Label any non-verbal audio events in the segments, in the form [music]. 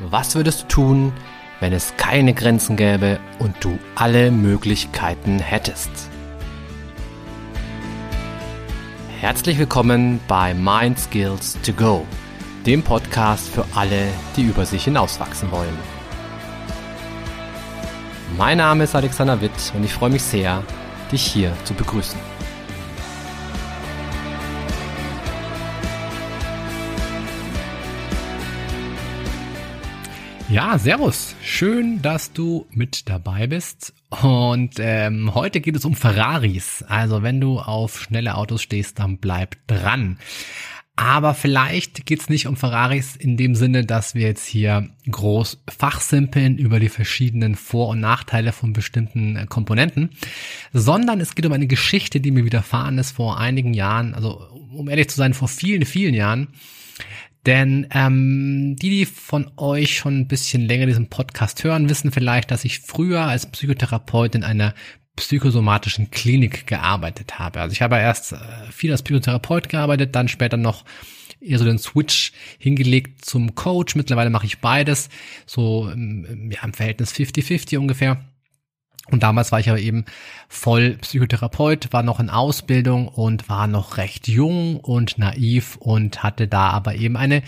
Was würdest du tun, wenn es keine Grenzen gäbe und du alle Möglichkeiten hättest? Herzlich willkommen bei Mind Skills to Go, dem Podcast für alle, die über sich hinauswachsen wollen. Mein Name ist Alexander Witt und ich freue mich sehr, dich hier zu begrüßen. Ja, servus. Schön, dass du mit dabei bist. Und ähm, heute geht es um Ferraris. Also wenn du auf schnelle Autos stehst, dann bleib dran. Aber vielleicht geht's nicht um Ferraris in dem Sinne, dass wir jetzt hier groß fachsimpeln über die verschiedenen Vor- und Nachteile von bestimmten äh, Komponenten, sondern es geht um eine Geschichte, die mir widerfahren ist vor einigen Jahren, also um ehrlich zu sein, vor vielen, vielen Jahren. Denn ähm, die, die von euch schon ein bisschen länger diesen Podcast hören, wissen vielleicht, dass ich früher als Psychotherapeut in einer psychosomatischen Klinik gearbeitet habe. Also ich habe erst äh, viel als Psychotherapeut gearbeitet, dann später noch eher so den Switch hingelegt zum Coach. Mittlerweile mache ich beides, so ja, im Verhältnis 50-50 ungefähr. Und damals war ich aber eben voll Psychotherapeut, war noch in Ausbildung und war noch recht jung und naiv und hatte da aber eben eine,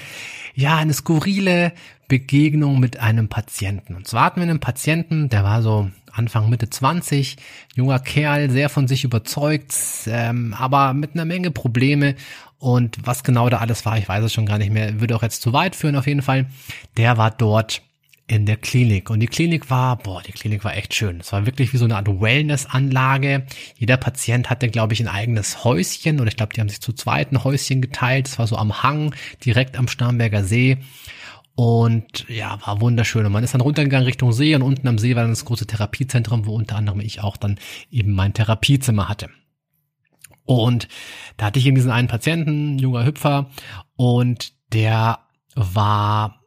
ja, eine skurrile Begegnung mit einem Patienten. Und zwar hatten wir einen Patienten, der war so Anfang Mitte 20, junger Kerl, sehr von sich überzeugt, ähm, aber mit einer Menge Probleme. Und was genau da alles war, ich weiß es schon gar nicht mehr, würde auch jetzt zu weit führen auf jeden Fall. Der war dort in der Klinik. Und die Klinik war, boah, die Klinik war echt schön. Es war wirklich wie so eine Art Wellness-Anlage. Jeder Patient hatte, glaube ich, ein eigenes Häuschen oder ich glaube, die haben sich zu zweiten Häuschen geteilt. Es war so am Hang, direkt am Starnberger See. Und ja, war wunderschön. Und man ist dann runtergegangen Richtung See und unten am See war dann das große Therapiezentrum, wo unter anderem ich auch dann eben mein Therapiezimmer hatte. Und da hatte ich eben diesen einen Patienten, junger Hüpfer, und der war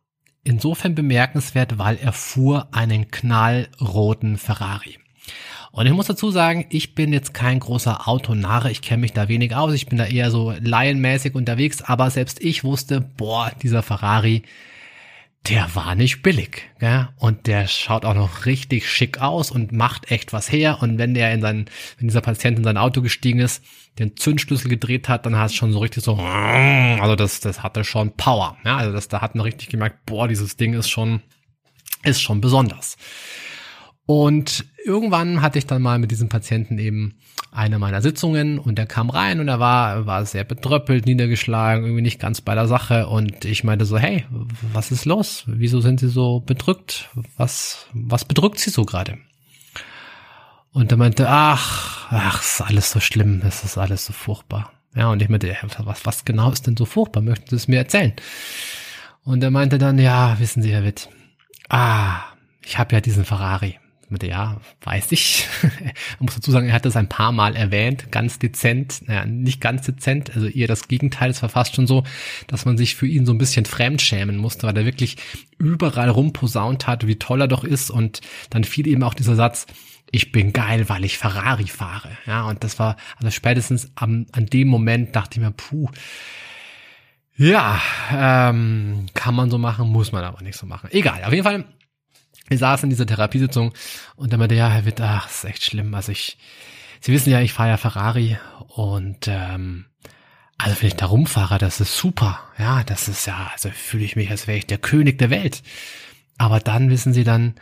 insofern bemerkenswert, weil er fuhr einen knallroten Ferrari. Und ich muss dazu sagen, ich bin jetzt kein großer Autonarre, ich kenne mich da wenig aus, ich bin da eher so laienmäßig unterwegs, aber selbst ich wusste, boah, dieser Ferrari, der war nicht billig. Ja? Und der schaut auch noch richtig schick aus und macht echt was her. Und wenn der in sein, wenn dieser Patient in sein Auto gestiegen ist, den Zündschlüssel gedreht hat, dann hat es schon so richtig so, also das, das hatte schon Power. Ja? Also das, da hat man richtig gemerkt, boah, dieses Ding ist schon, ist schon besonders. Und irgendwann hatte ich dann mal mit diesem Patienten eben eine meiner Sitzungen und der kam rein und er war, war sehr betröppelt, niedergeschlagen, irgendwie nicht ganz bei der Sache und ich meinte so, hey, was ist los? Wieso sind Sie so bedrückt? Was, was bedrückt Sie so gerade? Und er meinte, ach, ach, ist alles so schlimm, es ist alles so furchtbar. Ja, und ich meinte, was, was genau ist denn so furchtbar? Möchten Sie es mir erzählen? Und er meinte dann, ja, wissen Sie, Herr Witt, ah, ich habe ja diesen Ferrari mit ja, weiß ich. [laughs] Man muss dazu sagen, er hat das ein paar Mal erwähnt, ganz dezent, naja, nicht ganz dezent, also eher das Gegenteil, es war fast schon so, dass man sich für ihn so ein bisschen fremdschämen musste, weil er wirklich überall rumposaunt hat, wie toll er doch ist und dann fiel eben auch dieser Satz, ich bin geil, weil ich Ferrari fahre. Ja, und das war, also spätestens am, an dem Moment dachte ich mir, puh, ja, ähm, kann man so machen, muss man aber nicht so machen. Egal, auf jeden Fall wir saßen in dieser Therapiesitzung und dann meinte, ja, Herr Witt, ach, ist echt schlimm. Also ich, Sie wissen ja, ich fahre ja Ferrari und ähm, also wenn ich da rumfahre, das ist super. Ja, das ist ja, also fühle ich mich, als wäre ich der König der Welt. Aber dann wissen Sie dann,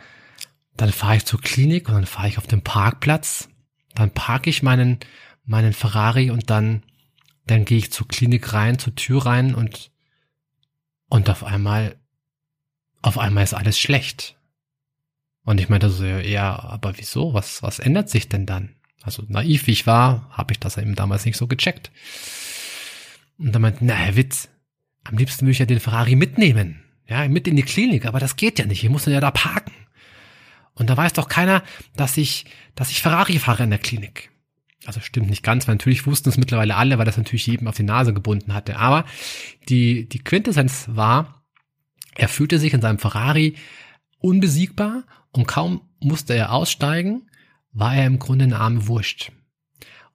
dann fahre ich zur Klinik und dann fahre ich auf den Parkplatz, dann parke ich meinen meinen Ferrari und dann dann gehe ich zur Klinik rein, zur Tür rein und und auf einmal auf einmal ist alles schlecht. Und ich meinte so, ja, aber wieso? Was, was ändert sich denn dann? Also naiv wie ich war, habe ich das eben damals nicht so gecheckt. Und dann meinte, na, Herr Witz, am liebsten würde ich ja den Ferrari mitnehmen. Ja, mit in die Klinik, aber das geht ja nicht. Ich muss ja da parken. Und da weiß doch keiner, dass ich, dass ich Ferrari fahre in der Klinik. Also stimmt nicht ganz, weil natürlich wussten es mittlerweile alle, weil das natürlich jedem auf die Nase gebunden hatte. Aber die, die Quintessenz war, er fühlte sich in seinem Ferrari unbesiegbar und kaum musste er aussteigen, war er im Grunde eine arme Wurst.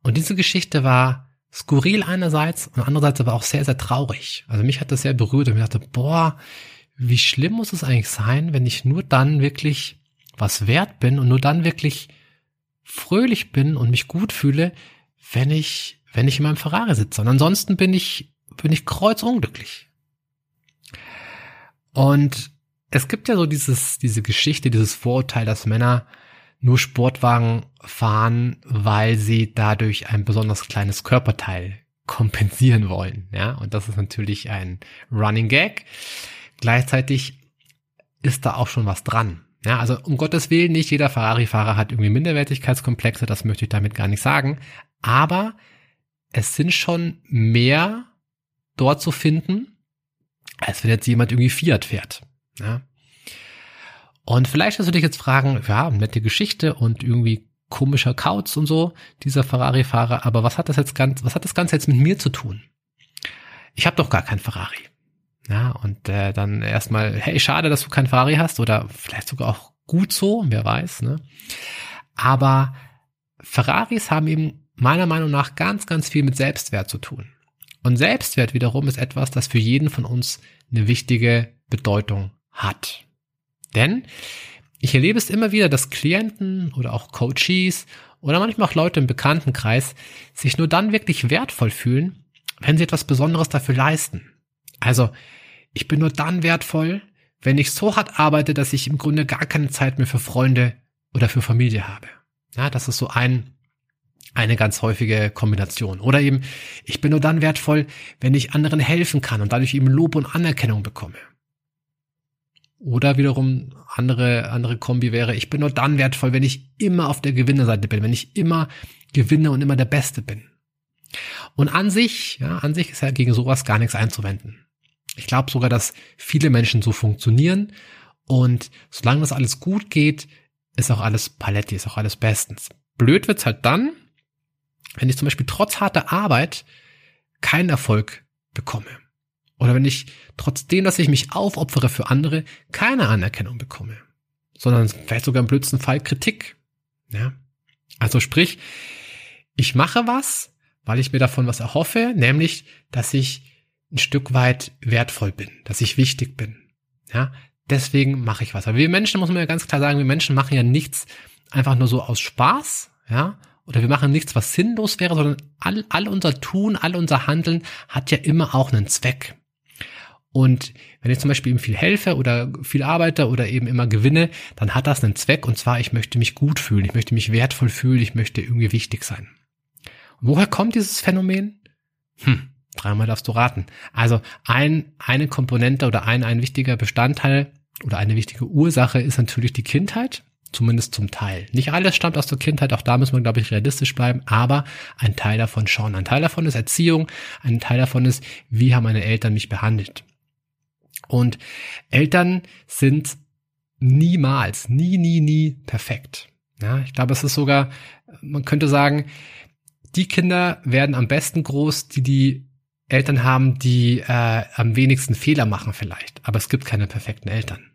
Und diese Geschichte war skurril einerseits und andererseits aber auch sehr, sehr traurig. Also mich hat das sehr berührt und ich dachte, boah, wie schlimm muss es eigentlich sein, wenn ich nur dann wirklich was wert bin und nur dann wirklich fröhlich bin und mich gut fühle, wenn ich, wenn ich in meinem Ferrari sitze. Und ansonsten bin ich, bin ich kreuzunglücklich. Und es gibt ja so dieses, diese Geschichte, dieses Vorurteil, dass Männer nur Sportwagen fahren, weil sie dadurch ein besonders kleines Körperteil kompensieren wollen. Ja, und das ist natürlich ein Running Gag. Gleichzeitig ist da auch schon was dran. Ja, also um Gottes Willen, nicht jeder Ferrari-Fahrer hat irgendwie Minderwertigkeitskomplexe, das möchte ich damit gar nicht sagen. Aber es sind schon mehr dort zu finden, als wenn jetzt jemand irgendwie Fiat fährt. Ja. Und vielleicht wirst du dich jetzt fragen, ja, nette Geschichte und irgendwie komischer Kauz und so, dieser Ferrari-Fahrer, aber was hat das jetzt ganz, was hat das Ganze jetzt mit mir zu tun? Ich habe doch gar kein Ferrari. Ja, und äh, dann erstmal, hey, schade, dass du kein Ferrari hast oder vielleicht sogar auch gut so, wer weiß, ne? Aber Ferraris haben eben meiner Meinung nach ganz, ganz viel mit Selbstwert zu tun. Und Selbstwert wiederum ist etwas, das für jeden von uns eine wichtige Bedeutung hat. Denn ich erlebe es immer wieder, dass Klienten oder auch Coaches oder manchmal auch Leute im Bekanntenkreis sich nur dann wirklich wertvoll fühlen, wenn sie etwas Besonderes dafür leisten. Also, ich bin nur dann wertvoll, wenn ich so hart arbeite, dass ich im Grunde gar keine Zeit mehr für Freunde oder für Familie habe. Ja, das ist so ein, eine ganz häufige Kombination. Oder eben, ich bin nur dann wertvoll, wenn ich anderen helfen kann und dadurch eben Lob und Anerkennung bekomme. Oder wiederum andere, andere Kombi wäre, ich bin nur dann wertvoll, wenn ich immer auf der Gewinnerseite bin, wenn ich immer gewinne und immer der Beste bin. Und an sich, ja, an sich ist ja gegen sowas gar nichts einzuwenden. Ich glaube sogar, dass viele Menschen so funktionieren und solange das alles gut geht, ist auch alles Paletti, ist auch alles bestens. Blöd wird's halt dann, wenn ich zum Beispiel trotz harter Arbeit keinen Erfolg bekomme. Oder wenn ich trotzdem, dass ich mich aufopfere für andere, keine Anerkennung bekomme, sondern vielleicht sogar im blödsten Fall Kritik. Ja? Also sprich, ich mache was, weil ich mir davon was erhoffe, nämlich, dass ich ein Stück weit wertvoll bin, dass ich wichtig bin. Ja, deswegen mache ich was. Aber wir Menschen, muss man ja ganz klar sagen, wir Menschen machen ja nichts einfach nur so aus Spaß, ja, oder wir machen nichts, was sinnlos wäre, sondern all, all unser Tun, all unser Handeln hat ja immer auch einen Zweck. Und wenn ich zum Beispiel ihm viel helfe oder viel arbeite oder eben immer gewinne, dann hat das einen Zweck und zwar, ich möchte mich gut fühlen, ich möchte mich wertvoll fühlen, ich möchte irgendwie wichtig sein. Und woher kommt dieses Phänomen? Hm, dreimal darfst du raten. Also ein, eine Komponente oder ein, ein wichtiger Bestandteil oder eine wichtige Ursache ist natürlich die Kindheit, zumindest zum Teil. Nicht alles stammt aus der Kindheit, auch da müssen wir, glaube ich, realistisch bleiben, aber ein Teil davon schon. Ein Teil davon ist Erziehung, ein Teil davon ist, wie haben meine Eltern mich behandelt. Und Eltern sind niemals, nie, nie, nie perfekt. Ja, ich glaube, es ist sogar, man könnte sagen, die Kinder werden am besten groß, die die Eltern haben, die äh, am wenigsten Fehler machen vielleicht. Aber es gibt keine perfekten Eltern.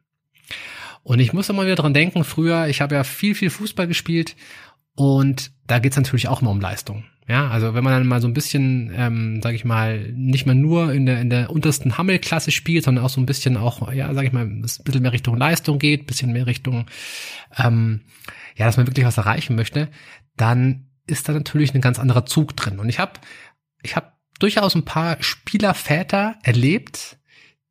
Und ich muss immer wieder dran denken, früher, ich habe ja viel, viel Fußball gespielt und da geht's natürlich auch immer um Leistung. Ja, also wenn man dann mal so ein bisschen, ähm, sage ich mal, nicht mehr nur in der in der untersten Hammelklasse spielt, sondern auch so ein bisschen auch, ja, sage ich mal, ein bisschen mehr Richtung Leistung geht, bisschen mehr Richtung, ähm, ja, dass man wirklich was erreichen möchte, dann ist da natürlich ein ganz anderer Zug drin. Und ich habe ich habe durchaus ein paar Spielerväter erlebt,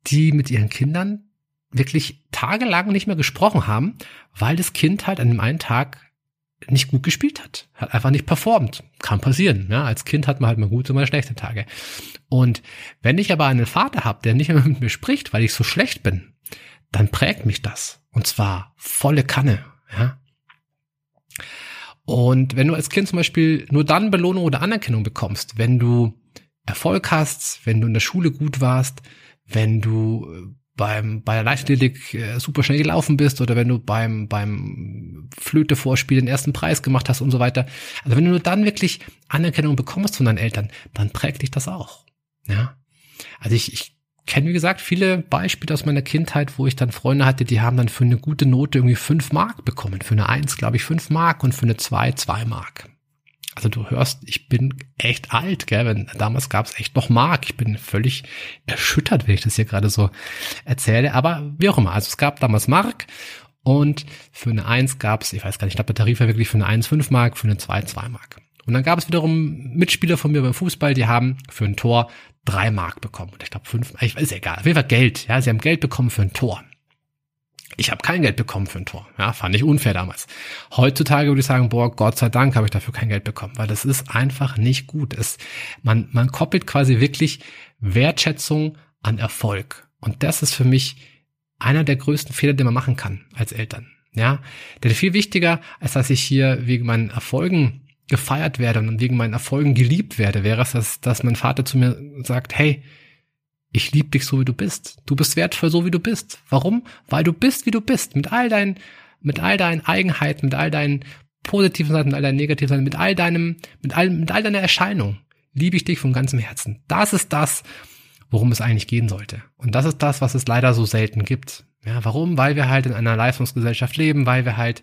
die mit ihren Kindern wirklich tagelang nicht mehr gesprochen haben, weil das Kind halt an dem einen Tag nicht gut gespielt hat, hat einfach nicht performt. Kann passieren. Ja? Als Kind hat man halt mal gute, mal schlechte Tage. Und wenn ich aber einen Vater habe, der nicht mehr mit mir spricht, weil ich so schlecht bin, dann prägt mich das. Und zwar volle Kanne. Ja? Und wenn du als Kind zum Beispiel nur dann Belohnung oder Anerkennung bekommst, wenn du Erfolg hast, wenn du in der Schule gut warst, wenn du beim, bei der Leichtathletik äh, super schnell gelaufen bist oder wenn du beim, beim Flöte-Vorspiel den ersten Preis gemacht hast und so weiter. Also wenn du nur dann wirklich Anerkennung bekommst von deinen Eltern, dann prägt dich das auch. Ja. Also ich, ich kenne, wie gesagt, viele Beispiele aus meiner Kindheit, wo ich dann Freunde hatte, die haben dann für eine gute Note irgendwie fünf Mark bekommen. Für eine Eins, glaube ich, fünf Mark und für eine Zwei, zwei Mark. Also du hörst, ich bin echt alt, gell? Wenn, damals gab es echt noch Mark. Ich bin völlig erschüttert, wenn ich das hier gerade so erzähle. Aber wie auch immer, also es gab damals Mark und für eine 1 gab es, ich weiß gar nicht, ich glaube der Tarif war wirklich für eine 1 5 Mark, für eine 2 2 Mark. Und dann gab es wiederum Mitspieler von mir beim Fußball, die haben für ein Tor 3 Mark bekommen. Und ich glaube 5, ich weiß egal, auf jeden Fall Geld. Ja, sie haben Geld bekommen für ein Tor. Ich habe kein Geld bekommen für ein Tor. Ja, fand ich unfair damals. Heutzutage würde ich sagen, boah, Gott sei Dank habe ich dafür kein Geld bekommen, weil das ist einfach nicht gut. Es, man, man koppelt quasi wirklich Wertschätzung an Erfolg. Und das ist für mich einer der größten Fehler, den man machen kann als Eltern. Ja, denn viel wichtiger, als dass ich hier wegen meinen Erfolgen gefeiert werde und wegen meinen Erfolgen geliebt werde, wäre es, dass, dass mein Vater zu mir sagt, hey, ich liebe dich so wie du bist. Du bist wertvoll so wie du bist. Warum? Weil du bist wie du bist. Mit all deinen, mit all deinen Eigenheiten, mit all deinen positiven Seiten, mit all deinen negativen Seiten, mit all deinem, mit all, mit all deiner Erscheinung liebe ich dich von ganzem Herzen. Das ist das, worum es eigentlich gehen sollte. Und das ist das, was es leider so selten gibt. Ja, warum? Weil wir halt in einer Leistungsgesellschaft leben, weil wir halt,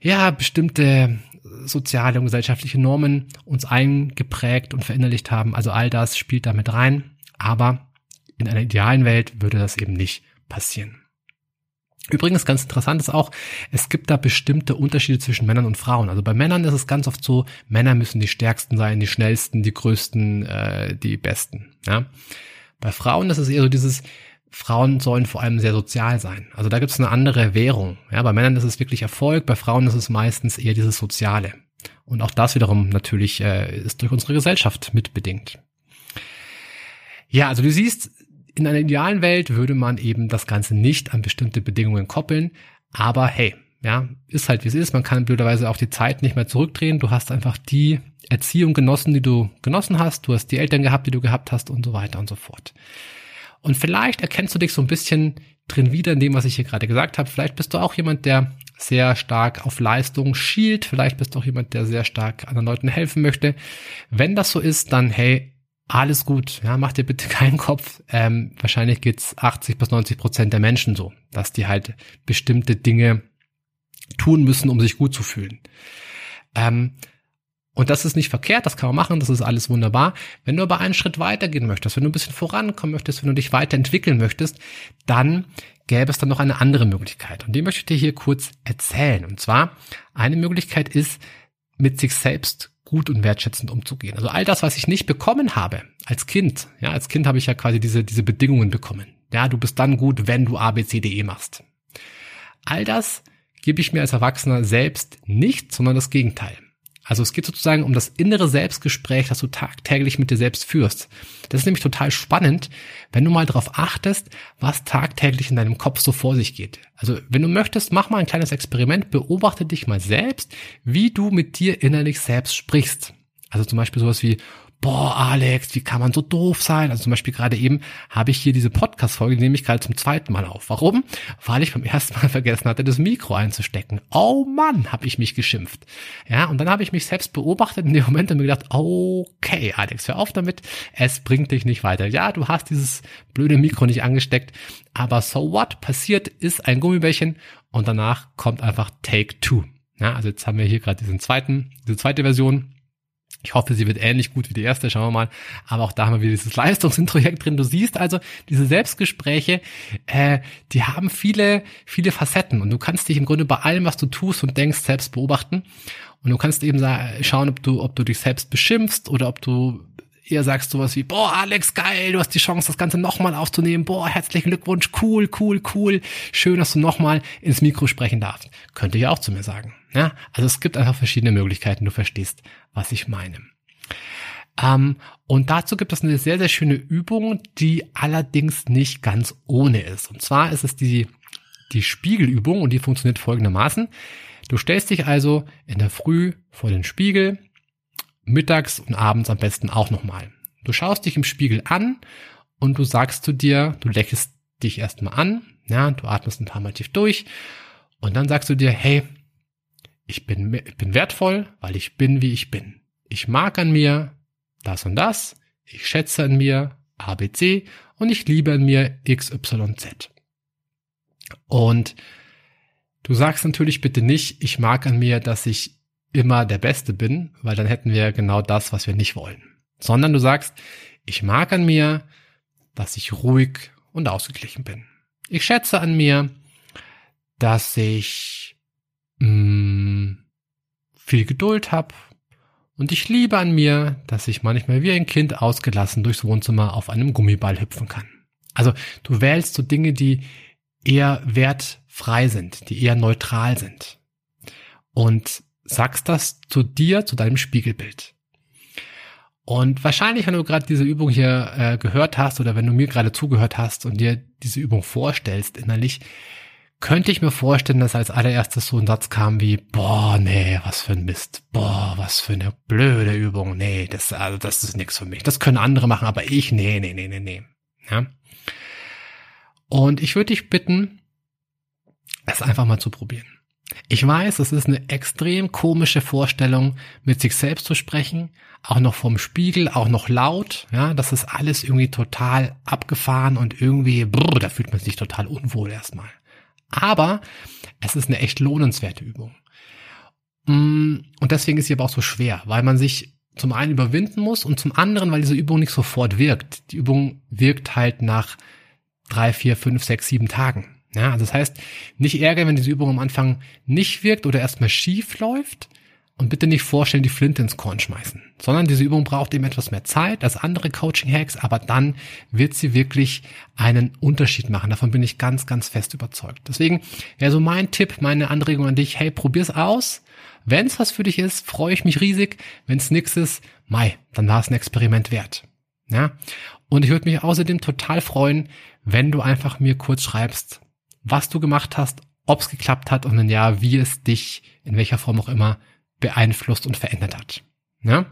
ja, bestimmte soziale und gesellschaftliche Normen uns eingeprägt und verinnerlicht haben. Also all das spielt damit rein. Aber in einer idealen Welt würde das eben nicht passieren. Übrigens ganz interessant ist auch, es gibt da bestimmte Unterschiede zwischen Männern und Frauen. Also bei Männern ist es ganz oft so, Männer müssen die stärksten sein, die schnellsten, die größten, äh, die besten. Ja? Bei Frauen ist es eher so dieses, Frauen sollen vor allem sehr sozial sein. Also da gibt es eine andere Währung. Ja, bei Männern ist es wirklich Erfolg, bei Frauen ist es meistens eher dieses Soziale. Und auch das wiederum natürlich äh, ist durch unsere Gesellschaft mitbedingt. Ja, also du siehst, in einer idealen Welt würde man eben das Ganze nicht an bestimmte Bedingungen koppeln. Aber hey, ja, ist halt wie es ist. Man kann blöderweise auch die Zeit nicht mehr zurückdrehen. Du hast einfach die Erziehung genossen, die du genossen hast. Du hast die Eltern gehabt, die du gehabt hast und so weiter und so fort. Und vielleicht erkennst du dich so ein bisschen drin wieder in dem, was ich hier gerade gesagt habe. Vielleicht bist du auch jemand, der sehr stark auf Leistung schielt. Vielleicht bist du auch jemand, der sehr stark anderen Leuten helfen möchte. Wenn das so ist, dann hey, alles gut, ja, mach dir bitte [laughs] keinen Kopf. Ähm, wahrscheinlich geht's 80 bis 90 Prozent der Menschen so, dass die halt bestimmte Dinge tun müssen, um sich gut zu fühlen. Ähm, und das ist nicht verkehrt, das kann man machen, das ist alles wunderbar. Wenn du aber einen Schritt weitergehen möchtest, wenn du ein bisschen vorankommen möchtest, wenn du dich weiterentwickeln möchtest, dann gäbe es dann noch eine andere Möglichkeit. Und die möchte ich dir hier kurz erzählen. Und zwar, eine Möglichkeit ist, mit sich selbst gut und wertschätzend umzugehen. Also all das, was ich nicht bekommen habe als Kind, ja, als Kind habe ich ja quasi diese, diese Bedingungen bekommen. Ja, du bist dann gut, wenn du A, B, C, D, E machst. All das gebe ich mir als Erwachsener selbst nicht, sondern das Gegenteil. Also es geht sozusagen um das innere Selbstgespräch, das du tagtäglich mit dir selbst führst. Das ist nämlich total spannend, wenn du mal darauf achtest, was tagtäglich in deinem Kopf so vor sich geht. Also wenn du möchtest, mach mal ein kleines Experiment, beobachte dich mal selbst, wie du mit dir innerlich selbst sprichst. Also zum Beispiel sowas wie, boah, Alex, wie kann man so doof sein? Also zum Beispiel gerade eben habe ich hier diese Podcast-Folge, nehme ich gerade zum zweiten Mal auf. Warum? Weil ich beim ersten Mal [laughs] vergessen hatte, das Mikro einzustecken. Oh Mann, habe ich mich geschimpft. Ja, und dann habe ich mich selbst beobachtet in dem Moment und mir gedacht, okay, Alex, hör auf damit, es bringt dich nicht weiter. Ja, du hast dieses blöde Mikro nicht angesteckt, aber so what? Passiert ist ein Gummibärchen und danach kommt einfach Take Two. Ja, also jetzt haben wir hier gerade diesen zweiten, diese zweite Version ich hoffe, sie wird ähnlich gut wie die erste, schauen wir mal. Aber auch da haben wir wieder dieses [laughs] Leistungsintrojekt drin. Du siehst also, diese Selbstgespräche, äh, die haben viele, viele Facetten. Und du kannst dich im Grunde bei allem, was du tust und denkst, selbst beobachten. Und du kannst eben schauen, ob du, ob du dich selbst beschimpfst oder ob du eher sagst sowas wie, boah, Alex, geil, du hast die Chance, das Ganze nochmal aufzunehmen. Boah, herzlichen Glückwunsch, cool, cool, cool. Schön, dass du nochmal ins Mikro sprechen darfst. Könnte ich auch zu mir sagen. Ja, also es gibt einfach verschiedene Möglichkeiten, du verstehst, was ich meine. Ähm, und dazu gibt es eine sehr, sehr schöne Übung, die allerdings nicht ganz ohne ist. Und zwar ist es die, die Spiegelübung und die funktioniert folgendermaßen. Du stellst dich also in der Früh vor den Spiegel, mittags und abends am besten auch nochmal. Du schaust dich im Spiegel an und du sagst zu dir, du lächelst dich erstmal an, ja, du atmest ein paar Mal tief durch und dann sagst du dir, hey, ich bin, ich bin wertvoll, weil ich bin, wie ich bin. Ich mag an mir das und das, ich schätze an mir ABC und ich liebe an mir XYZ. Und du sagst natürlich bitte nicht, ich mag an mir, dass ich immer der Beste bin, weil dann hätten wir genau das, was wir nicht wollen. Sondern du sagst, ich mag an mir, dass ich ruhig und ausgeglichen bin. Ich schätze an mir, dass ich mh, mm, viel Geduld habe und ich liebe an mir, dass ich manchmal wie ein Kind ausgelassen durchs Wohnzimmer auf einem Gummiball hüpfen kann. Also du wählst so Dinge, die eher wertfrei sind, die eher neutral sind. Und sagst das zu dir, zu deinem Spiegelbild. Und wahrscheinlich, wenn du gerade diese Übung hier äh, gehört hast oder wenn du mir gerade zugehört hast und dir diese Übung vorstellst innerlich, könnte ich mir vorstellen, dass als allererstes so ein Satz kam wie, boah, nee, was für ein Mist, boah, was für eine blöde Übung, nee, das, also das ist nichts für mich. Das können andere machen, aber ich, nee, nee, nee, nee, nee. Ja? Und ich würde dich bitten, es einfach mal zu probieren. Ich weiß, es ist eine extrem komische Vorstellung, mit sich selbst zu sprechen, auch noch vom Spiegel, auch noch laut, ja, das ist alles irgendwie total abgefahren und irgendwie, brr, da fühlt man sich total unwohl erstmal. Aber es ist eine echt lohnenswerte Übung. Mm, und deswegen ist sie aber auch so schwer, weil man sich zum einen überwinden muss und zum anderen, weil diese Übung nicht sofort wirkt. Die Übung wirkt halt nach drei, vier, fünf, sechs, sieben Tagen. Ja, also das heißt, nicht ärgern, wenn diese Übung am Anfang nicht wirkt oder erstmal schief läuft und bitte nicht vorstellen, die Flinte ins Korn schmeißen, sondern diese Übung braucht eben etwas mehr Zeit als andere Coaching-Hacks, aber dann wird sie wirklich einen Unterschied machen. Davon bin ich ganz, ganz fest überzeugt. Deswegen wäre so mein Tipp, meine Anregung an dich, hey, probier's aus. Wenn es was für dich ist, freue ich mich riesig. Wenn es nix ist, mai, dann war es ein Experiment wert. Ja? Und ich würde mich außerdem total freuen, wenn du einfach mir kurz schreibst, was du gemacht hast, ob es geklappt hat und wenn ja, wie es dich in welcher Form auch immer beeinflusst und verändert hat. Ja?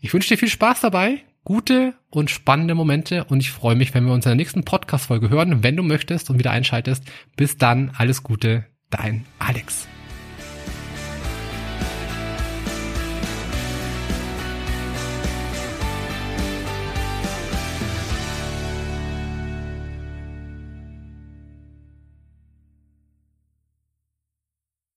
Ich wünsche dir viel Spaß dabei, gute und spannende Momente und ich freue mich, wenn wir uns in der nächsten Podcast-Folge hören, wenn du möchtest und wieder einschaltest. Bis dann, alles Gute, dein Alex.